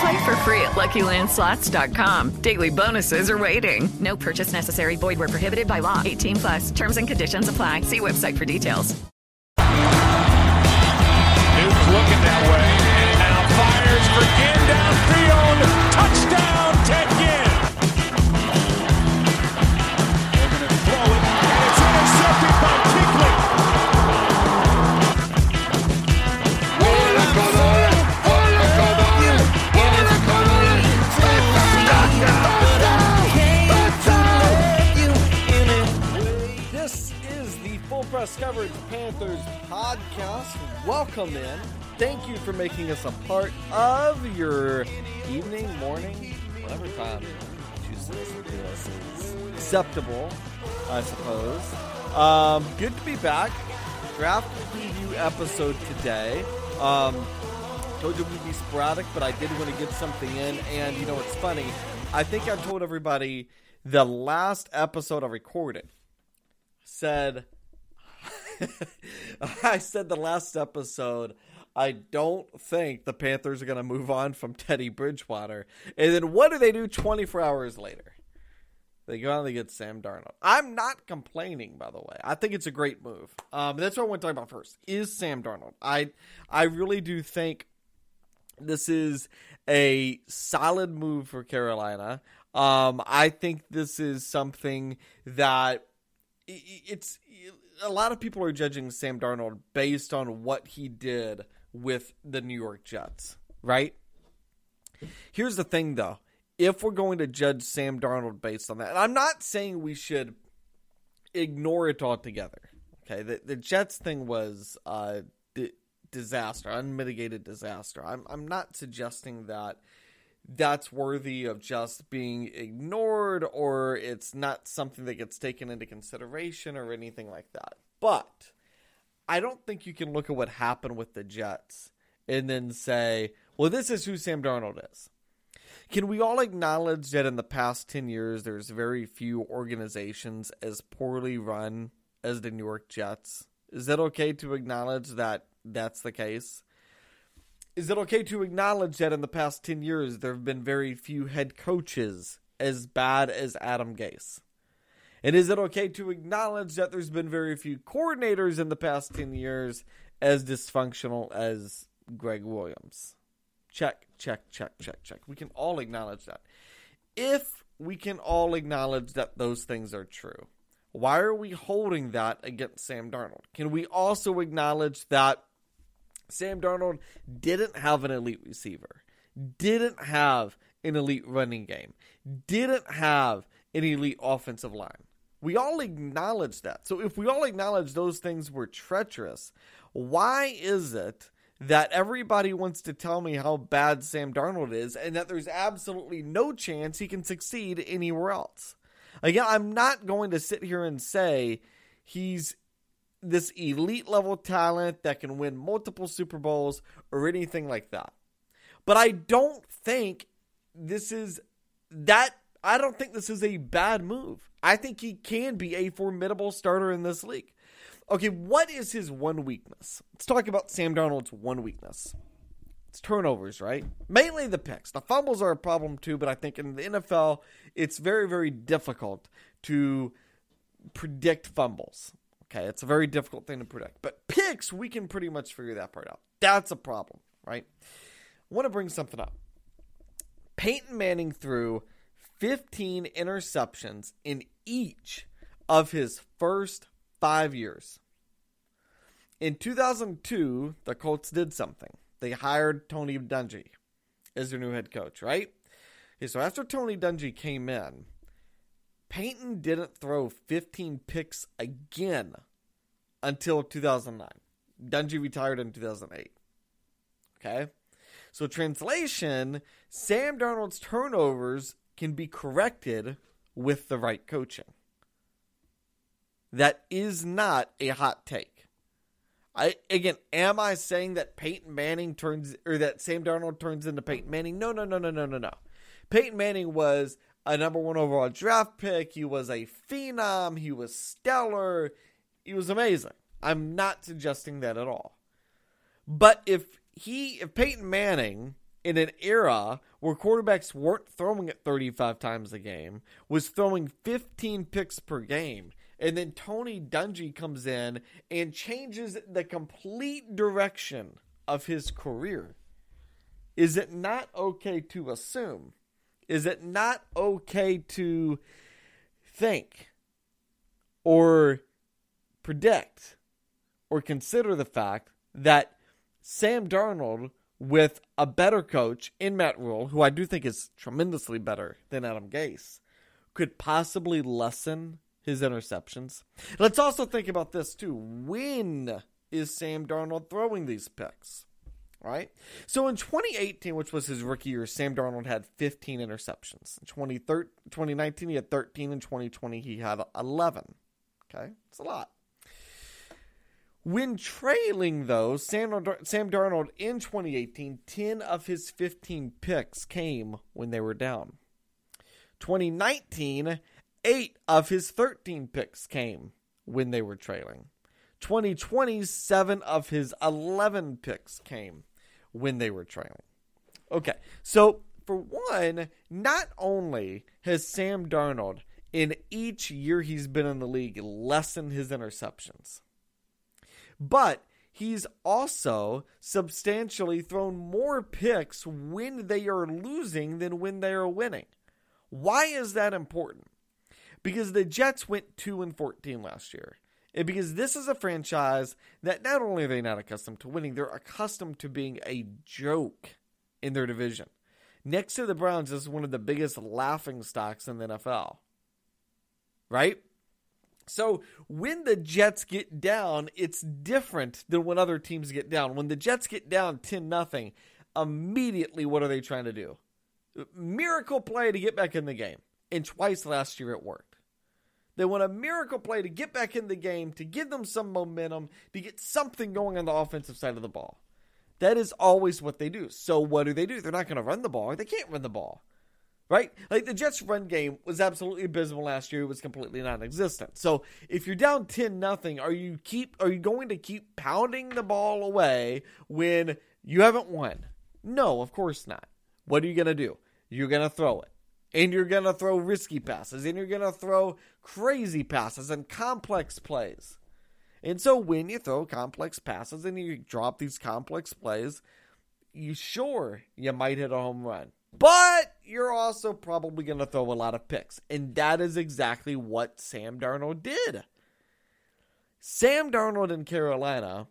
Play for free at LuckyLandSlots.com. Daily bonuses are waiting. No purchase necessary. Void where prohibited by law. 18 plus. Terms and conditions apply. See website for details. Duke's looking that way. And now fires for Ginn downfield. Welcome in. Thank you for making us a part of your evening, morning, whatever time you choose to listen to acceptable, I suppose. Um, good to be back. Draft preview episode today. Um, told you we'd be sporadic, but I did want to get something in. And you know what's funny? I think I told everybody the last episode I recorded said I said the last episode I don't think the Panthers are going to move on from Teddy Bridgewater. And then what do they do 24 hours later? They go out and they get Sam Darnold. I'm not complaining, by the way. I think it's a great move. Um, that's what I want to talk about first. Is Sam Darnold? I I really do think this is a solid move for Carolina. Um, I think this is something that it's a lot of people are judging Sam Darnold based on what he did with the New York Jets, right? Here's the thing though. If we're going to judge Sam Darnold based on that, and I'm not saying we should ignore it altogether. Okay, the the Jets thing was uh di- disaster, unmitigated disaster. I'm I'm not suggesting that that's worthy of just being ignored or it's not something that gets taken into consideration or anything like that. But I don't think you can look at what happened with the Jets and then say, well, this is who Sam Darnold is. Can we all acknowledge that in the past 10 years, there's very few organizations as poorly run as the New York Jets? Is that okay to acknowledge that that's the case? Is it okay to acknowledge that in the past 10 years, there have been very few head coaches as bad as Adam Gase? And is it okay to acknowledge that there's been very few coordinators in the past 10 years as dysfunctional as Gregg Williams? Check, check, check, check, check. We can all acknowledge that. If we can all acknowledge that those things are true, why are we holding that against Sam Darnold? Can we also acknowledge that Sam Darnold didn't have an elite receiver, didn't have an elite running game, didn't have an elite offensive line? We all acknowledge that. So if we all acknowledge those things were treacherous, why is it that everybody wants to tell me how bad Sam Darnold is and that there's absolutely no chance he can succeed anywhere else? Again, I'm not going to sit here and say he's this elite level talent that can win multiple Super Bowls or anything like that. But I don't think this is that I don't think this is a bad move. I think he can be a formidable starter in this league. Okay, what is his one weakness? Let's talk about Sam Darnold's one weakness. It's turnovers, right? Mainly the picks. The fumbles are a problem too, but I think in the NFL, it's very, very difficult to predict fumbles. Okay, it's a very difficult thing to predict. But picks, we can pretty much figure that part out. That's a problem, right? I want to bring something up. Peyton Manning threw 15 interceptions in each of his first five years. In 2002, the Colts did something. They hired Tony Dungy as their new head coach, right? Okay, so after Tony Dungy came in, Peyton didn't throw 15 picks again until 2009. Dungy retired in 2008. Okay? So, translation Sam Darnold's turnovers can be corrected with the right coaching. That is not a hot take. I again, am I saying that Peyton Manning turns or that Sam Darnold turns into Peyton Manning? No, no, no, no, no, no, no. Peyton Manning was a number one overall draft pick. He was a phenom. He was stellar. He was amazing. I'm not suggesting that at all. But if he, if Peyton Manning in an era where quarterbacks weren't throwing it 35 times a game, was throwing 15 picks per game, and then Tony Dungy comes in and changes the complete direction of his career, is it not okay to assume? Is it not okay to think or predict or consider the fact that Sam Darnold with a better coach in Matt Rhule, who I do think is tremendously better than Adam Gase, could possibly lessen his interceptions. Let's also think about this too. When is Sam Darnold throwing these picks? Right? So in 2018, which was his rookie year, Sam Darnold had 15 interceptions. In 2019, he had 13. In 2020, he had 11. Okay? It's a lot. When trailing, though, Sam, Sam Darnold in 2018, 10 of his 15 picks came when they were down. 2019, 8 of his 13 picks came when they were trailing. 2020, 7 of his 11 picks came when they were trailing. Okay, so for one, not only has Sam Darnold in each year he's been in the league lessened his interceptions, but he's also substantially thrown more picks when they are losing than when they are winning. Why is that important? Because the Jets went 2 and 14 last year. Because this is a franchise that not only are they not accustomed to winning, they're accustomed to being a joke in their division. Next to the Browns, is one of the biggest laughing stocks in the NFL. Right? So when the Jets get down, it's different than when other teams get down. When the Jets get down 10 nothing, immediately what are they trying to do? Miracle play to get back in the game. And twice last year it worked. They want a miracle play to get back in the game, to give them some momentum, to get something going on the offensive side of the ball. That is always what they do. So what do they do? They're not going to run the ball. They can't run the ball right? Like the Jets' run game was absolutely abysmal last year; it was completely non-existent. So if you're down ten nothing, are you keep are you going to keep pounding the ball away when you haven't won? No, of course not. What are you going to do? You're going to throw it. And you're going to throw risky passes, and you're going to throw crazy passes and complex plays. And so when you throw complex passes and you drop these complex plays, you sure you might hit a home run but you're also probably going to throw a lot of picks. And that is exactly what Sam Darnold did. Sam Darnold in Carolina,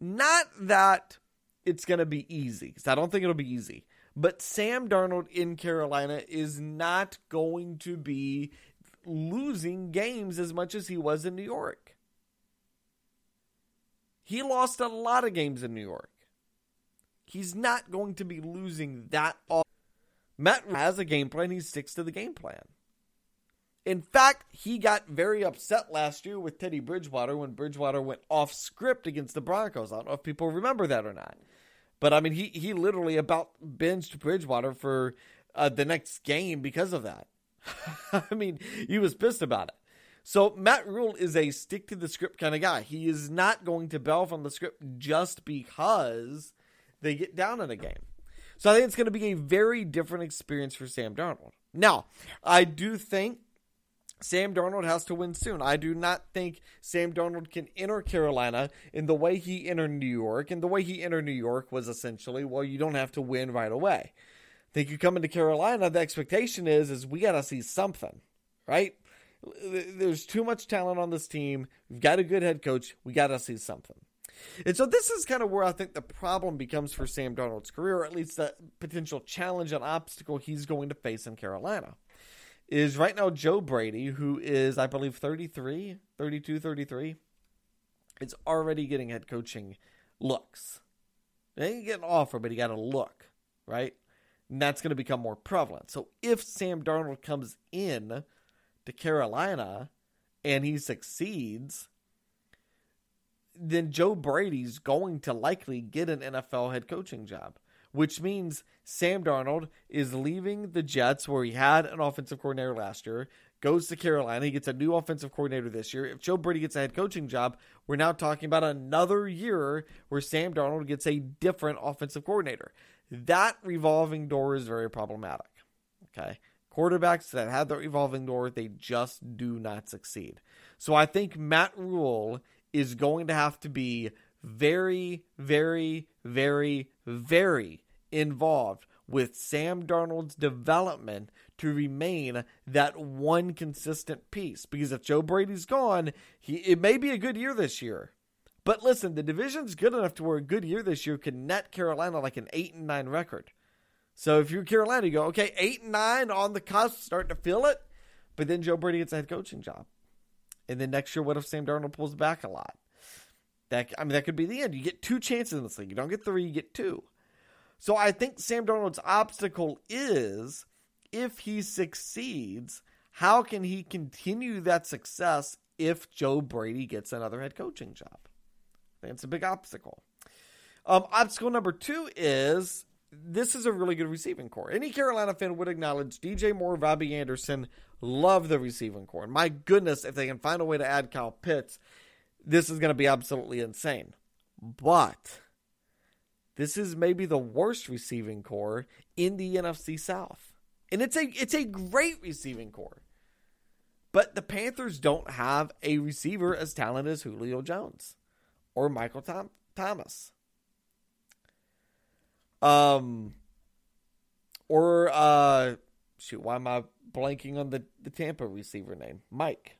not that it's going to be easy, because I don't think it'll be easy, but Sam Darnold in Carolina is not going to be losing games as much as he was in New York. He lost a lot of games in New York. He's not going to be losing that all. Matt has a game plan, he sticks to the game plan. In fact, he got very upset last year with Teddy Bridgewater when Bridgewater went off script against the Broncos. I don't know if people remember that or not. But I mean, he, he literally about benched Bridgewater for uh, the next game because of that. I mean, he was pissed about it. So Matt Rhule is a stick to the script kind of guy. He is not going to bail from the script just because they get down in a game. So I think it's going to be a very different experience for Sam Darnold. Now, I do think Sam Darnold has to win soon. I do not think Sam Darnold can enter Carolina in the way he entered New York. And the way he entered New York was essentially, well, you don't have to win right away. I think you come into Carolina, the expectation is is we got to see something, right? There's too much talent on this team. We've got a good head coach. We got to see something. And so this is kind of where I think the problem becomes for Sam Darnold's career, or at least the potential challenge and obstacle he's going to face in Carolina is right now Joe Brady, who is, I believe, 33, 32, 33, is already getting head coaching looks. He ain't getting an offer, but he got a look, right? And that's going to become more prevalent. So if Sam Darnold comes in to Carolina and he succeeds, then Joe Brady's going to likely get an NFL head coaching job which means Sam Darnold is leaving the Jets, where he had an offensive coordinator last year, goes to Carolina. He gets a new offensive coordinator this year. If Joe Brady gets a head coaching job, we're now talking about another year where Sam Darnold gets a different offensive coordinator. That revolving door is very problematic. Okay. Quarterbacks that have that revolving door, they just do not succeed. So I think Matt Rhule is going to have to be very, very, very, very involved with Sam Darnold's development to remain that one consistent piece. Because if Joe Brady's gone, he it may be a good year this year. But listen, the division's good enough to where a good year this year can net Carolina like an eight and nine record. So if you're Carolina, you go, okay, eight and nine on the cusp, starting to feel it. But then Joe Brady gets a head coaching job. And then next year, what if Sam Darnold pulls back a lot? That I mean, that could be the end. You get two chances in this league. You don't get three, you get two. So I think Sam Darnold's obstacle is if he succeeds, how can he continue that success if Joe Brady gets another head coaching job? That's a big obstacle. Um, obstacle number two is this is a really good receiving core. Any Carolina fan would acknowledge DJ Moore, Robbie Anderson love the receiving core. My goodness, if they can find a way to add Kyle Pitts, this is going to be absolutely insane. But this is maybe the worst receiving core in the NFC South. And it's a it's a great receiving core. But the Panthers don't have a receiver as talented as Julio Jones or Michael Tom- Thomas. Um or uh shoot, why am I blanking on the, the Tampa receiver name? Mike.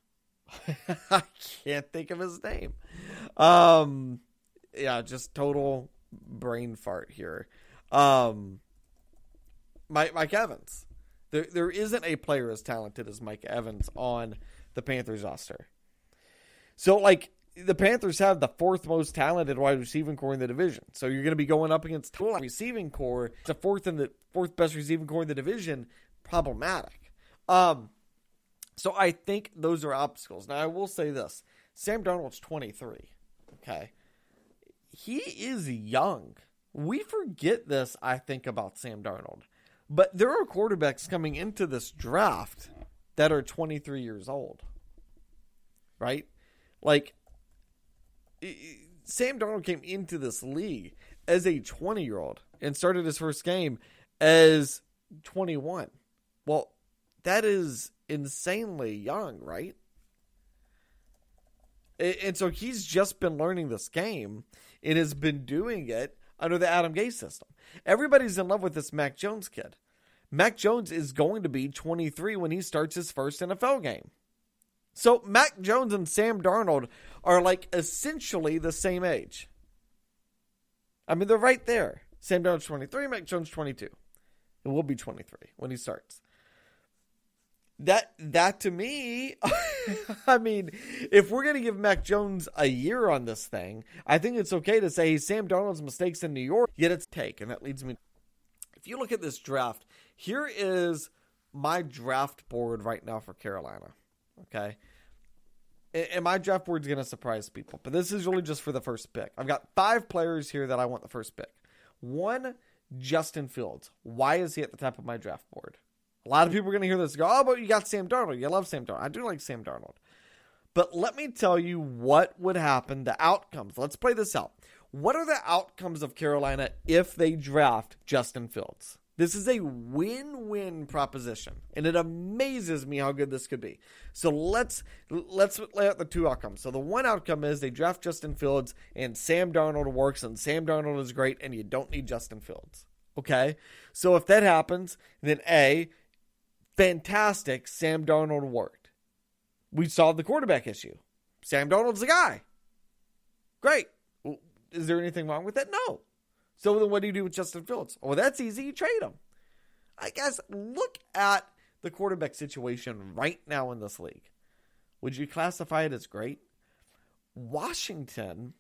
I can't think of his name. Um yeah, just total brain fart here. Um, Mike, Mike Evans. There, there isn't a player as talented as Mike Evans on the Panthers roster. So, like, the Panthers have the fourth most talented wide receiving core in the division. So you're going to be going up against total receiving core, the fourth in the fourth best receiving core in the division. Problematic. Um, so I think those are obstacles. Now I will say this: Sam Darnold's 23. Okay, he is young. We forget this, I think, about Sam Darnold. But there are quarterbacks coming into this draft that are 23 years old. Right? Like, Sam Darnold came into this league as a 20 year old and started his first game as 21. Well, that is insanely young, right? And so he's just been learning this game and has been doing it under the Adam Gase system. Everybody's in love with this Mac Jones kid. Mac Jones is going to be 23 when he starts his first NFL game. So Mac Jones and Sam Darnold are like essentially the same age. I mean, they're right there. Sam Darnold's 23, Mac Jones 22. It will be 23 when he starts. That that to me I mean, if we're going to give Mac Jones a year on this thing, I think it's okay to say Sam Darnold's mistakes in New York, yet it's take. And that leads me if you look at this draft, here is my draft board right now for Carolina. Okay. And my draft board's going to surprise people, but this is really just for the first pick. I've got five players here that I want the first pick. One, Justin Fields. Why is he at the top of my draft board? A lot of people are going to hear this go, oh, but you got Sam Darnold. You love Sam Darnold. I do like Sam Darnold. But let me tell you what would happen, the outcomes. Let's play this out. What are the outcomes of Carolina if they draft Justin Fields? This is a win-win proposition, and it amazes me how good this could be. So let's let's lay out the two outcomes. So the one outcome is they draft Justin Fields, and Sam Darnold works, and Sam Darnold is great, and you don't need Justin Fields. Okay, so if that happens, then a fantastic. Sam Darnold worked. We solved the quarterback issue. Sam Darnold's the guy. Great. Is there anything wrong with that? No. So then what do you do with Justin Fields? Well, that's easy. You trade him. I guess look at the quarterback situation right now in this league. Would you classify it as great? Washington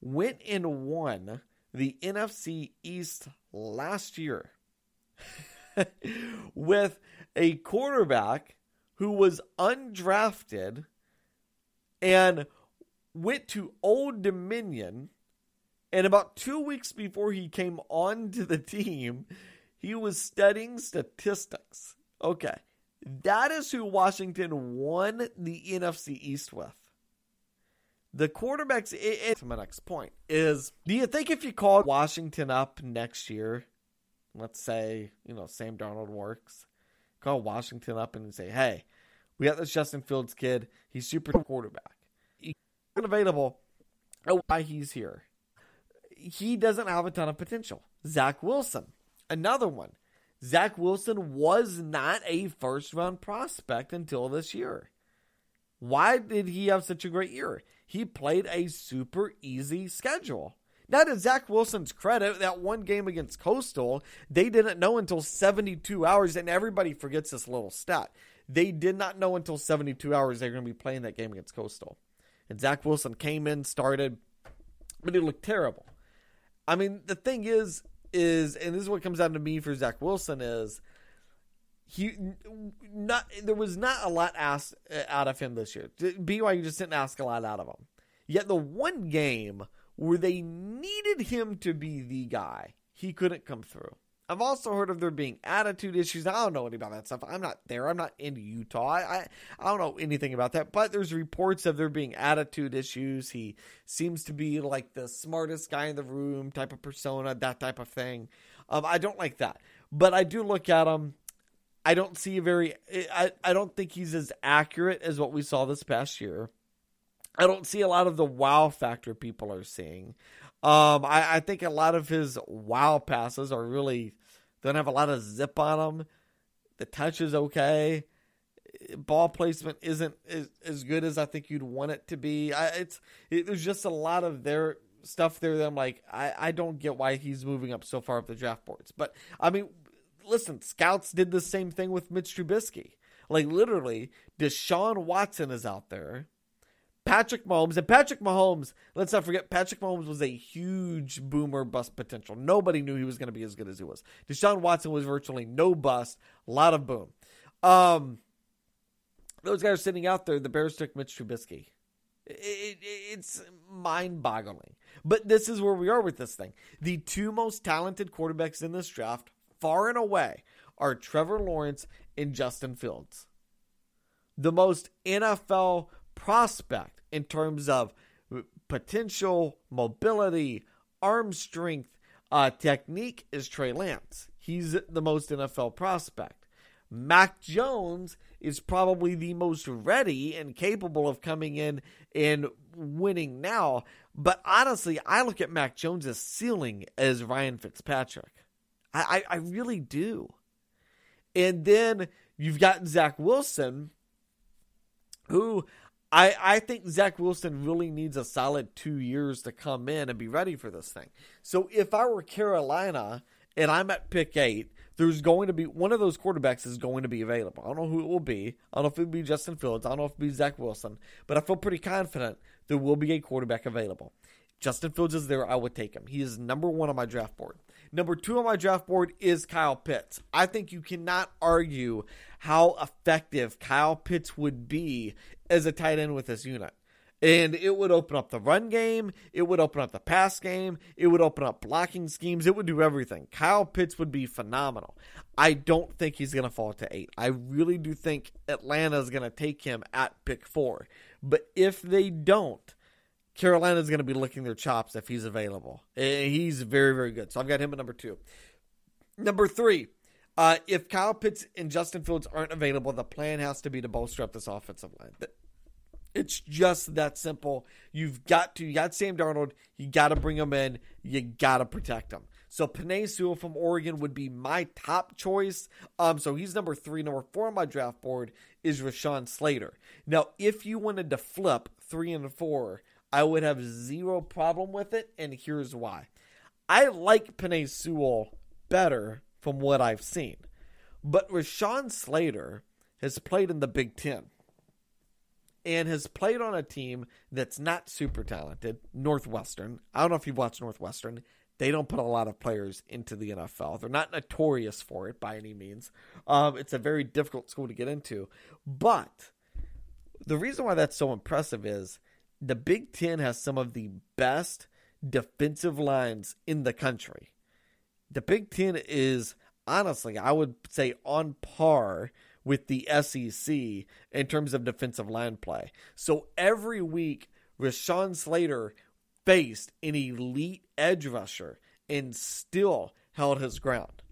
went and won the NFC East last year with a quarterback who was undrafted and went to Old Dominion. And about two weeks before he came onto the team, he was studying statistics. Okay. That is who Washington won the NFC East with. The quarterbacks, it, it, my next point is do you think if you called Washington up next year, let's say, you know, Sam Darnold works, call Washington up and say, hey, we got this Justin Fields kid. He's super quarterback. He's. Oh, why he's here. He doesn't have a ton of potential. Zach Wilson, another one. Zach Wilson was not a first round prospect until this year. Why did he have such a great year? He played a super easy schedule. Now, to Zach Wilson's credit, that one game against Coastal, they didn't know until 72 hours, and everybody forgets this little stat. They did not know until 72 hours they were going to be playing that game against Coastal. And Zach Wilson came in, started, but he looked terrible. I mean, the thing is, is, and this is what comes down to me for Zach Wilson is he not there was not a lot asked uh, out of him this year. BYU just didn't ask a lot out of him. Yet the one game where they needed him to be the guy, he couldn't come through. I've also heard of there being attitude issues. I don't know anything about that stuff. I'm not there. I'm not in Utah. I, I, I don't know anything about that. But there's reports of there being attitude issues. He seems to be like the smartest guy in the room type of persona, that type of thing. Um, I don't like that. But I do look at him. I don't see a very. I, I don't think he's as accurate as what we saw this past year. I don't see a lot of the wow factor people are seeing. Um, I, I, think a lot of his wow passes are really don't have a lot of zip on them. The touch is okay. Ball placement isn't as, as good as I think you'd want it to be. I, it's it, there's just a lot of their stuff there that I'm like I, I don't get why he's moving up so far up the draft boards. But I mean, listen, scouts did the same thing with Mitch Trubisky. Like literally, Deshaun Watson is out there Patrick Mahomes. And Patrick Mahomes, let's not forget, Patrick Mahomes was a huge boomer bust potential. Nobody knew he was going to be as good as he was. Deshaun Watson was virtually no bust, a lot of boom. Um, those guys are sitting out there. The Bears took Mitch Trubisky. It, it, it's mind boggling. But this is where we are with this thing. The two most talented quarterbacks in this draft, far and away, are Trevor Lawrence and Justin Fields. The most NFL prospect in terms of potential mobility, arm strength, uh, technique is Trey Lance. He's the most NFL prospect. Mac Jones is probably the most ready and capable of coming in and winning now. But honestly, I look at Mac Jones' ceiling as Ryan Fitzpatrick. I, I, I really do. And then you've got Zach Wilson, who I, I think Zach Wilson really needs a solid two years to come in and be ready for this thing. So if I were Carolina and I'm at pick eight, there's going to be one of those quarterbacks is going to be available. I don't know who it will be. I don't know if it'll be Justin Fields. I don't know if it'll be Zach Wilson, but I feel pretty confident there will be a quarterback available. Justin Fields is there. I would take him. He is number one on my draft board. Number two on my draft board is Kyle Pitts. I think you cannot argue how effective Kyle Pitts would be as a tight end with this unit. And it would open up the run game. It would open up the pass game. It would open up blocking schemes. It would do everything. Kyle Pitts would be phenomenal. I don't think he's going to fall to eight. I really do think Atlanta is going to take him at pick four. But if they don't, Carolina is going to be licking their chops if he's available. He's very, very good. So I've got him at number two. Number three, uh, if Kyle Pitts and Justin Fields aren't available, the plan has to be to bolster up this offensive line. It's just that simple. You've got to, you got Sam Darnold, you got to bring him in, you got to protect him. So Penei Sewell from Oregon would be my top choice. Um, so he's number three. Number four on my draft board is Rashawn Slater. Now, if you wanted to flip three and four, I would have zero problem with it, and here's why. I like Penei Sewell better from what I've seen, but Rashawn Slater has played in the Big Ten and has played on a team that's not super talented, Northwestern. I don't know if you've watched Northwestern. They don't put a lot of players into the NFL. They're not notorious for it by any means. Um, it's a very difficult school to get into. But the reason why that's so impressive is the Big Ten has some of the best defensive lines in the country. The Big Ten is honestly, I would say, on par with the SEC in terms of defensive line play. So every week, Rashawn Slater faced an elite edge rusher and still held his ground.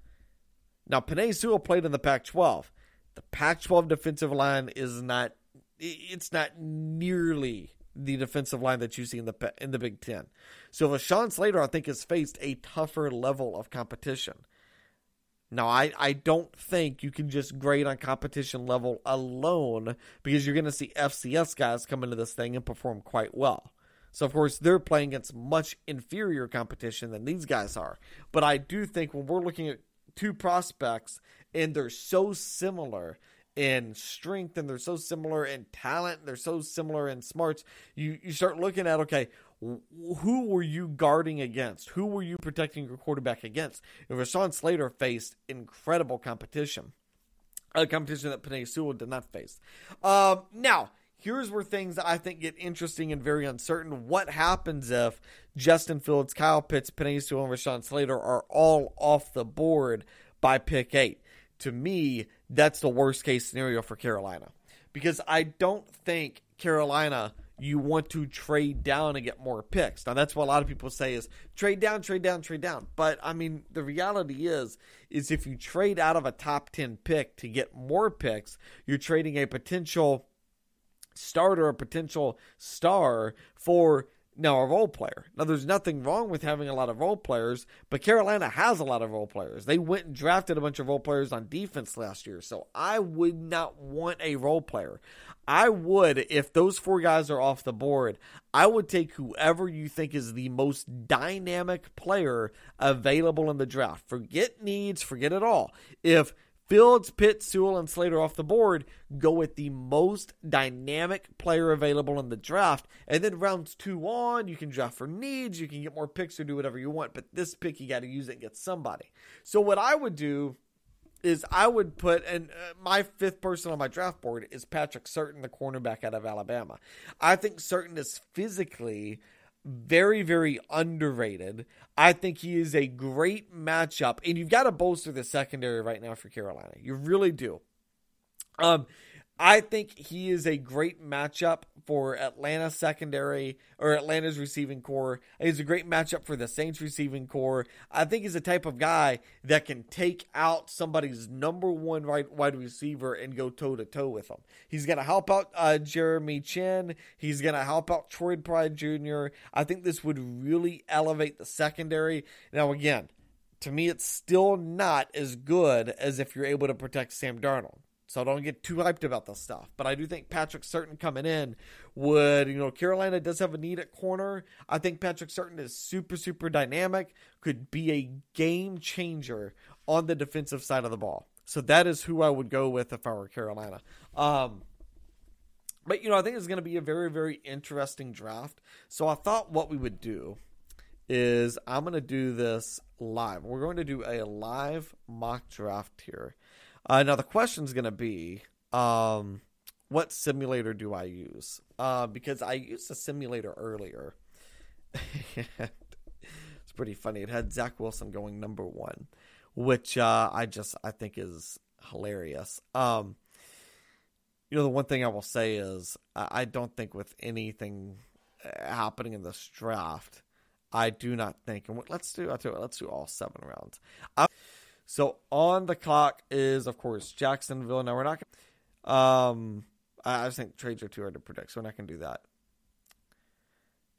Now, Penei Sewell played in the Pac 12. The Pac 12 defensive line is not, it's not nearly the defensive line that you see in the in the Big Ten. So Rashawn Slater, I think, has faced a tougher level of competition. Now, I, I don't think you can just grade on competition level alone because you're going to see FCS guys come into this thing and perform quite well. So, of course, they're playing against much inferior competition than these guys are. But I do think when we're looking at two prospects and they're so similar in strength and they're so similar in talent, they're so similar in smarts, you, you start looking at, okay, who were you guarding against? Who were you protecting your quarterback against? And Rashawn Slater faced incredible competition, a competition that Penei Sewell did not face. Um, now, here's where things I think get interesting and very uncertain. What happens if Justin Fields, Kyle Pitts, Penei Sewell, and Rashawn Slater are all off the board by pick eight? To me, that's the worst case scenario for Carolina because I don't think Carolina – you want to trade down and get more picks. Now that's what a lot of people say is trade down, trade down, trade down. But I mean, the reality is is if you trade out of a top 10 pick to get more picks, you're trading a potential starter, a potential star for now a role player. Now there's nothing wrong with having a lot of role players, but Carolina has a lot of role players. They went and drafted a bunch of role players on defense last year. So I would not want a role player. I would, if those four guys are off the board, I would take whoever you think is the most dynamic player available in the draft. Forget needs, forget it all. If Fields, Pitt, Sewell, and Slater off the board, go with the most dynamic player available in the draft. And then rounds two on, you can draft for needs, you can get more picks or do whatever you want. But this pick, you got to use it and get somebody. So, what I would do is I would put and uh, my fifth person on my draft board is Patrick Surtain, the cornerback out of Alabama. I think Surtain is physically very very underrated. I think he is a great matchup, and you've got to bolster the secondary right now for Carolina. You really do. Um, I think he is a great matchup for Atlanta secondary or Atlanta's receiving core. He's a great matchup for the Saints receiving core. I think he's the type of guy that can take out somebody's number one right wide receiver and go toe to toe with them. He's going to help out uh, Jeremy Chinn. He's going to help out Troy Pride Jr. I think this would really elevate the secondary. Now, again, to me, it's still not as good as if you're able to protect Sam Darnold. So don't get too hyped about this stuff. But I do think Patrick Surtain coming in would, you know, Carolina does have a need at corner. I think Patrick Surtain is super, super dynamic, could be a game changer on the defensive side of the ball. So that is who I would go with if I were Carolina. Um, but, you know, I think it's going to be a very, very interesting draft. So I thought what we would do is I'm going to do this live. We're going to do a live mock draft here. Uh, now the question is going to be, um, what simulator do I use? Uh, because I used a simulator earlier. it's pretty funny. It had Zach Wilson going number one, which uh, I just I think is hilarious. Um, you know, the one thing I will say is I don't think with anything uh, happening in this draft, I do not think. And let's do I'll tell you, let's do all seven rounds. Uh, so on the clock is of course Jacksonville. Now we're not. Um, I just think trades are too hard to predict, so we're not going to do that.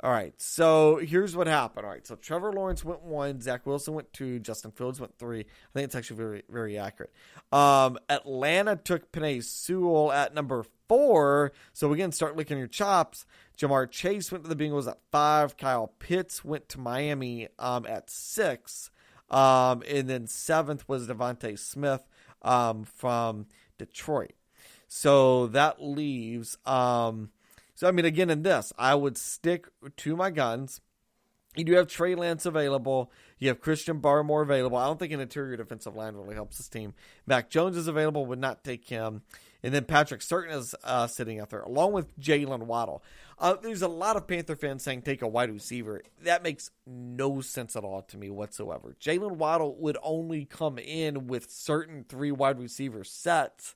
All right, so here's what happened. All right, so Trevor Lawrence went one, Zach Wilson went two, Justin Fields went three. I think it's actually very, very accurate. Um, Atlanta took Penei Sewell at number four. So again, start licking your chops. Ja'Marr Chase went to the Bengals at five. Kyle Pitts went to Miami um, at six. Um, and then seventh was DeVonta Smith um, from Detroit. So that leaves. Um, so I mean, again, in this, I would stick to my guns. You do have Trey Lance available. You have Christian Barmore available. I don't think an interior defensive line really helps this team. Mac Jones is available. Would not take him. And then Patrick Surtain is uh, sitting out there, along with Jaylen Waddle. Uh, there's a lot of Panther fans saying take a wide receiver. That makes no sense at all to me whatsoever. Jaylen Waddle would only come in with certain three wide receiver sets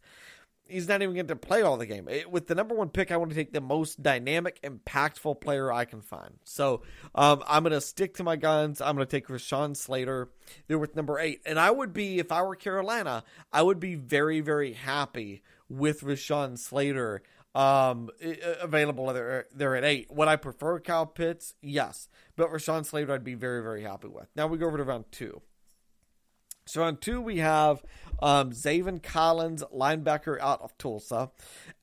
he's not even going to play all the game. with the number one pick, I want to take the most dynamic, impactful player I can find. So um, I'm going to stick to my guns. I'm going to take Rashawn Slater there with number eight. And I would be, if I were Carolina, I would be very, very happy with Rashawn Slater um, available there, there at eight. Would I prefer Kyle Pitts? Yes. But Rashawn Slater, I'd be very, very happy with. Now we go over to round two. So round two, we have um, Zaven Collins, linebacker out of Tulsa.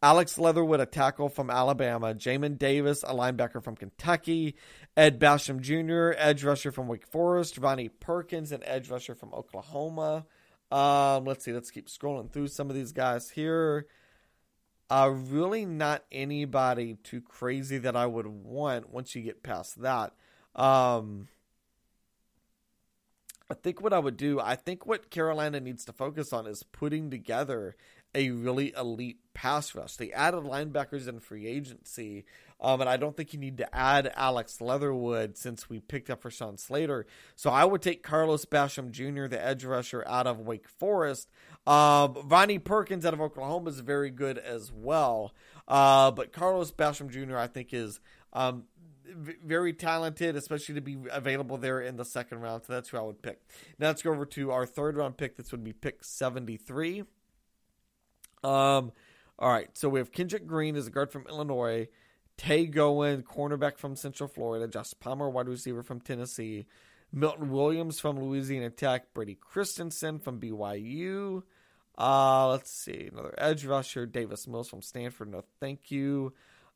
Alex Leatherwood, a tackle from Alabama. Jamin Davis, a linebacker from Kentucky. Ed Basham Jr., edge rusher from Wake Forest. Ronnie Perkins, an edge rusher from Oklahoma. Um, let's see. Let's keep scrolling through some of these guys here. Uh, really not anybody too crazy that I would want once you get past that. Um, I think what I would do, I think what Carolina needs to focus on is putting together a really elite pass rush. They added linebackers in free agency, um, and I don't think you need to add Alex Leatherwood since we picked up Rashawn Slater. So I would take Carlos Basham Jr., the edge rusher out of Wake Forest. Um, Ronnie Perkins out of Oklahoma is very good as well. Uh, but Carlos Basham Jr., I think, is um, very talented, especially to be available there in the second round. So that's who I would pick. Now let's go over to our third round pick. This would be pick 73. Um, all right. So we have Kendrick Green as a guard from Illinois, Tay Gowan, cornerback from Central Florida, Josh Palmer, wide receiver from Tennessee, Milton Williams from Louisiana Tech, Brady Christensen from BYU. Uh, let's see, another edge rusher, Davis Mills from Stanford. No, thank you.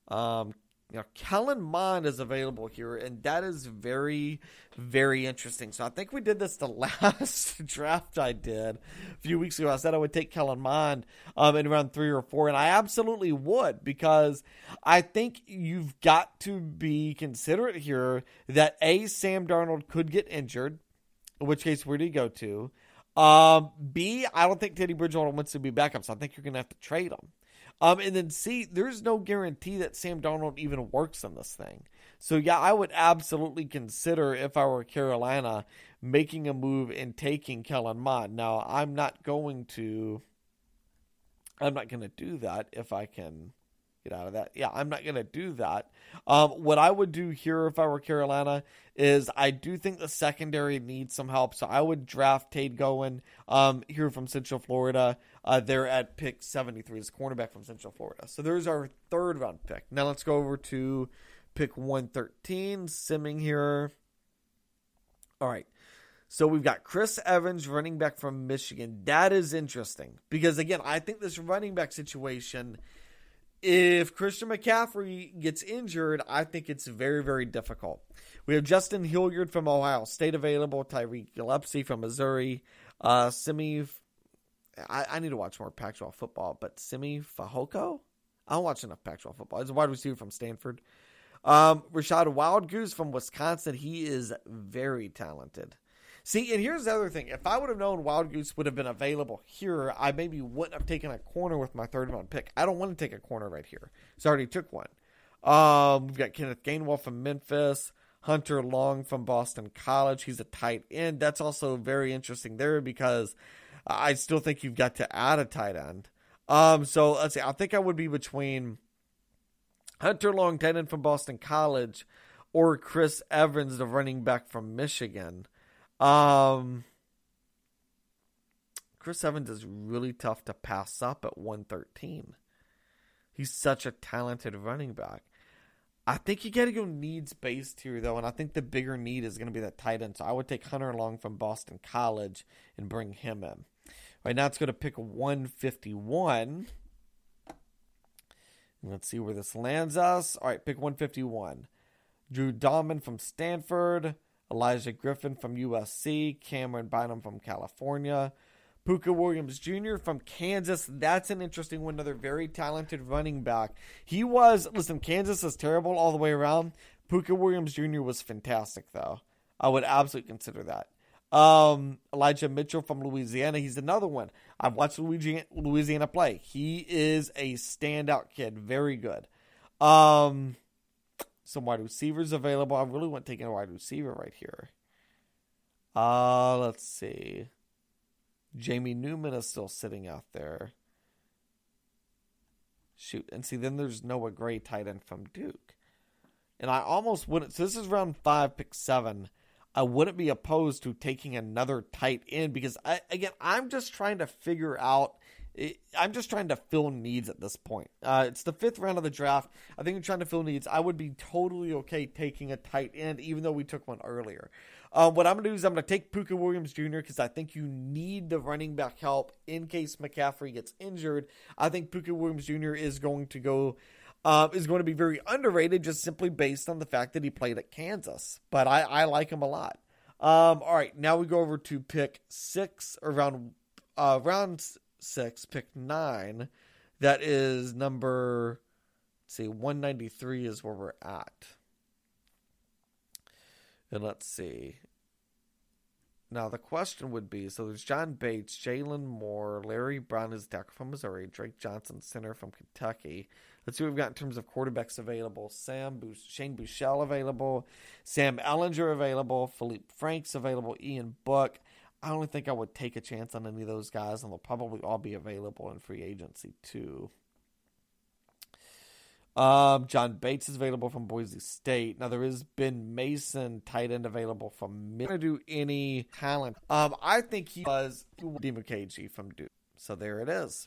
Um, now, Kellen Mond is available here, and that is very, very interesting. So I think we did this the last draft I did a few weeks ago. I said I would take Kellen Mond um, in round three or four, and I absolutely would because I think you've got to be considerate here that A, Sam Darnold could get injured, in which case, where do you go to? Um, B, I don't think Teddy Bridgewater wants to be backup, so I think you're going to have to trade him. Um, and then see, there's no guarantee that Sam Darnold even works in this thing. So yeah, I would absolutely consider if I were Carolina making a move and taking Kellen Mond. Now I'm not going to. I'm not going to do that if I can get out of that. Yeah, I'm not going to do that. Um, what I would do here if I were Carolina is I do think the secondary needs some help. So I would draft Tate Gowan um, here from Central Florida. Uh, they're at pick 73, this cornerback from Central Florida. So there's our third round pick. Now let's go over to pick 113, simming here. All right. So we've got Chris Evans, running back from Michigan. That is interesting because, again, I think this running back situation, if Christian McCaffrey gets injured, I think it's very, very difficult. We have Justin Hilliard from Ohio State available, Tyree Gillespie from Missouri, uh, Simi. I, I, need to watch more Pac 12 football, but Simi Fehoko? I don't watch enough Pac 12 football. He's a wide receiver from Stanford. Um, Rachad Wildgoose from Wisconsin. He is very talented. See, and here's the other thing. If I would have known Wildgoose would have been available here, I maybe wouldn't have taken a corner with my third round pick. I don't want to take a corner right here. So I already took one. Um, we've got Kenneth Gainwell from Memphis, Hunter Long from Boston College. He's a tight end. That's also very interesting there because I still think you've got to add a tight end. Um, so let's see. I think I would be between Hunter Long, tight end from Boston College, or Chris Evans, the running back from Michigan. Um, Chris Evans is really tough to pass up at 113. He's such a talented running back. I think you got to go needs based here, though, and I think the bigger need is going to be that tight end. So I would take Hunter Long from Boston College and bring him in. Right now, it's going to pick 151. Let's see where this lands us. All right, pick 151. Drew Dalman from Stanford, Elijah Griffin from USC, Camryn Bynum from California, Pooka Williams Jr. from Kansas. That's an interesting one. Another very talented running back. He was, listen, Kansas is terrible all the way around. Pooka Williams Jr. was fantastic, though. I would absolutely consider that. Um, Elijah Mitchell from Louisiana. He's another one. I've watched Louisiana, Louisiana play. He is a standout kid. Very good. Um, some wide receivers available. I really want taking a wide receiver right here. Uh, let's see. Jamie Newman is still sitting out there. Shoot. And see, then there's Noah Gray, tight end from Duke. And I almost wouldn't. So this is round five, pick seven. I wouldn't be opposed to taking another tight end because I, again, I'm just trying to figure out. I'm just trying to fill needs at this point. Uh, it's the fifth round of the draft. I think I'm trying to fill needs. I would be totally okay taking a tight end, even though we took one earlier. Uh, what I'm going to do is I'm going to take Pooka Williams Jr. because I think you need the running back help in case McCaffrey gets injured. I think Pooka Williams Jr. is going to go uh, is going to be very underrated just simply based on the fact that he played at Kansas. But I, I like him a lot. Um, all right, now we go over to pick six or round uh, round six, pick nine. That is number. Let's see, one ninety three is where we're at. And let's see. Now the question would be: so there's John Bates, Jalen Moore, Larry Borom is tackle from Missouri, Drake Johnson center from Kentucky. Let's see what we've got in terms of quarterbacks available. Sam Shane Buechele available, Sam Ehlinger available, Feleipe Franks available, Ian Book. I don't think I would take a chance on any of those guys, and they'll probably all be available in free agency too. Um, John Bates is available from Boise State. Now there is Ben Mason, tight end, available from. Mid- to do any talent. Um, I think he was KG from Duke. So there it is.